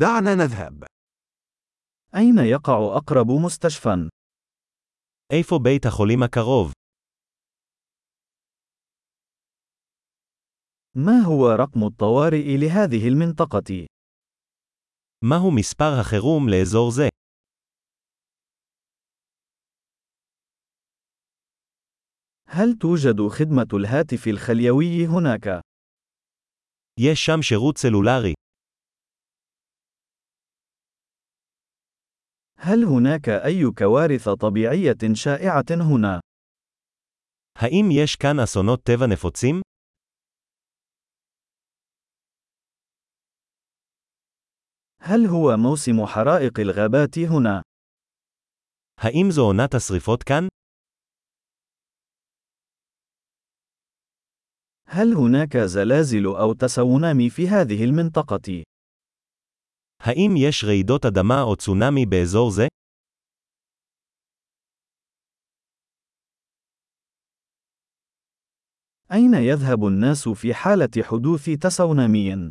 دعنا نذهب. أين يقع أقرب مستشفى؟ איפה בית החולים הקרוב? ما هو رقم الطوارئ لهذه المنطقة؟ מהו מספר החירום לאזור זה? هل توجد خدمة الهاتف الخليوي هناك؟ יש שם שירות סלולרי. هل هناك أي كوارث طبيعية شائعة هنا؟ האם יש כאן אסונות טבע נפוצים? هل هو موسم حرائق الغابات هنا؟ האם זו עונת השרפות כאן? هل هناك زلازل أو تسونامي في هذه المنطقة؟ האם יש רעידות אדמה או צונאמי באזור זה? أين يذهب الناس في حالة حدوث تسونامي؟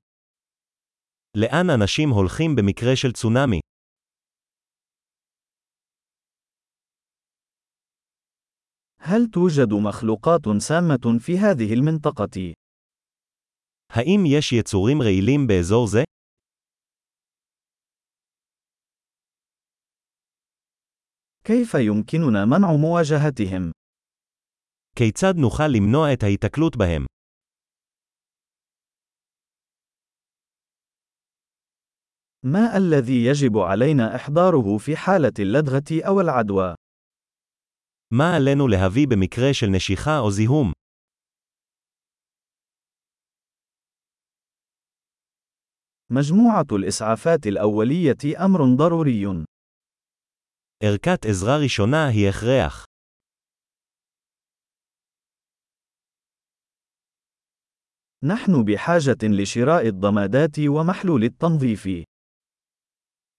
לאן אנשים הולכים במקרה של צונאמי? هل توجد مخلوقات سامة في هذه المنطقة؟ האם יש יצורים רעילים באזור זה? كيف يمكننا منع مواجهتهم؟ כיצד נוכל למנוע את ההיתקלות בהם? ما الذي يجب علينا إحضاره في حالة اللدغة أو العدوى؟ מה עלינו להביא במקרה של נשיכה או זיהום? مجموعة الإسعافات الأولية أمر ضروري. ערכת עזרה ראשונה היא הכרח. نحن بحاجة لشراء الضمادات ومحلول التنظيف.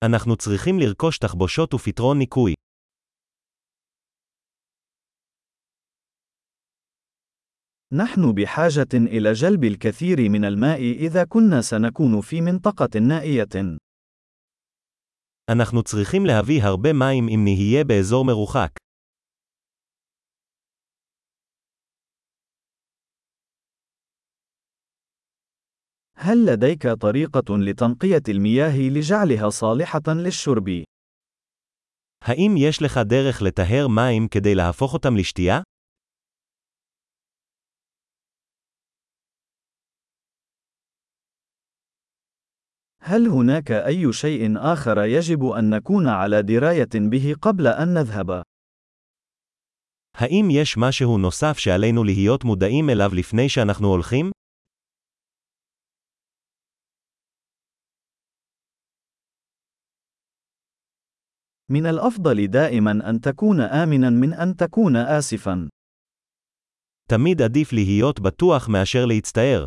אנחנו צריכים לרכוש תחבושות ופתרון ניקוי. نحن بحاجة إلى جلب الكثير من الماء إذا كنا سنكون في منطقة نائية. אנחנו צריכים להביא הרבה מים אם נהיה באזור מרוחק. هل لديك طريقة لتنقية المياه لجعلها صالحة للشرب؟ האם יש לך דרך לטהר מים כדי להפוך אותם לשתייה? هل هناك أي شيء آخر يجب أن نكون على دراية به قبل أن نذهب؟ האם יש משהו נוסף שעלינו להיות מודעים אליו לפני שאנחנו הולכים? من الأفضل دائما أن تكون آمنا من أن تكون آسفا. תמיד עדיף להיות בטוח מאשר להצטער.